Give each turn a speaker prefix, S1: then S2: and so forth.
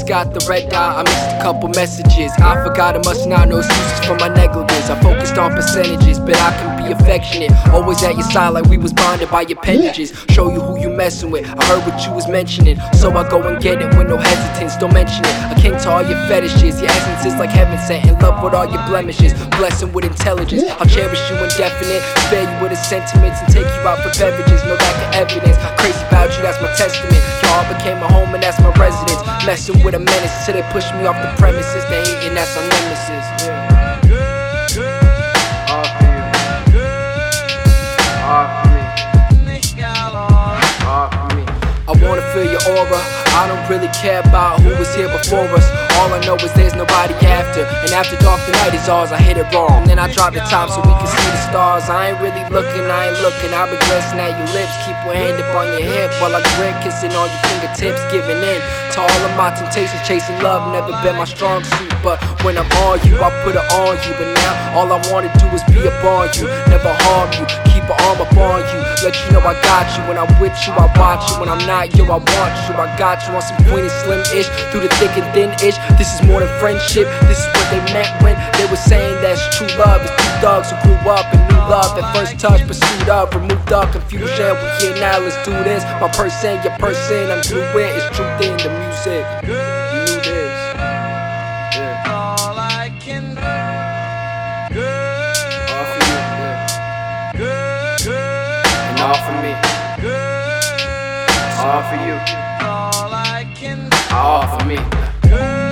S1: Text got the red dot, I missed a couple messages. I forgot I must not know excuses for my negligence. I focused on percentages, but I can affectionate. Always at your side like we was bonded by your appendages. Show you who you messing with. I heard what you was mentioning, so I go and get it with no hesitance. Don't mention it. I came to all your fetishes. Your essence is like heaven sent. In love with all your blemishes, blessing with intelligence. I'll cherish you indefinite, spare you with his sentiments, and take you out for beverages. No lack of evidence. Crazy about you, that's my testament. Y'all became my home and that's my residence. Messing with a menace till they push me off the premises. They hating, that's our nemesis. Yeah. I don't really care about who was here before us. All I know is there's nobody after. And after dark, the night is ours. I hit it wrong. And then I drop the top so we can see the stars. I ain't really looking, I ain't looking. I've been glancing at your lips. Keep one hand up on your hip while I grin, kissing all your fingertips, giving in to all of my temptations. Chasing love, never been my strong suit. But when I'm on you, I put it on you. But now all I wanna do is be upon you, never harm you. Keep an arm upon you, let you know I got you. When I'm with you, I watch you. When I'm not you, I want you. I got you on some pointy Slim ish, through the thick and thin ish. This is more than friendship. This is what they meant when they were saying that's true love. It's two dogs who grew up and knew love at first touch, pursued of, removed the confusion. We here now, let's do this. My person, your person, I'm fluent. It's truth in the music.
S2: All
S1: for me.
S2: good.
S3: All for you,
S2: All I can
S1: All for me.
S2: good,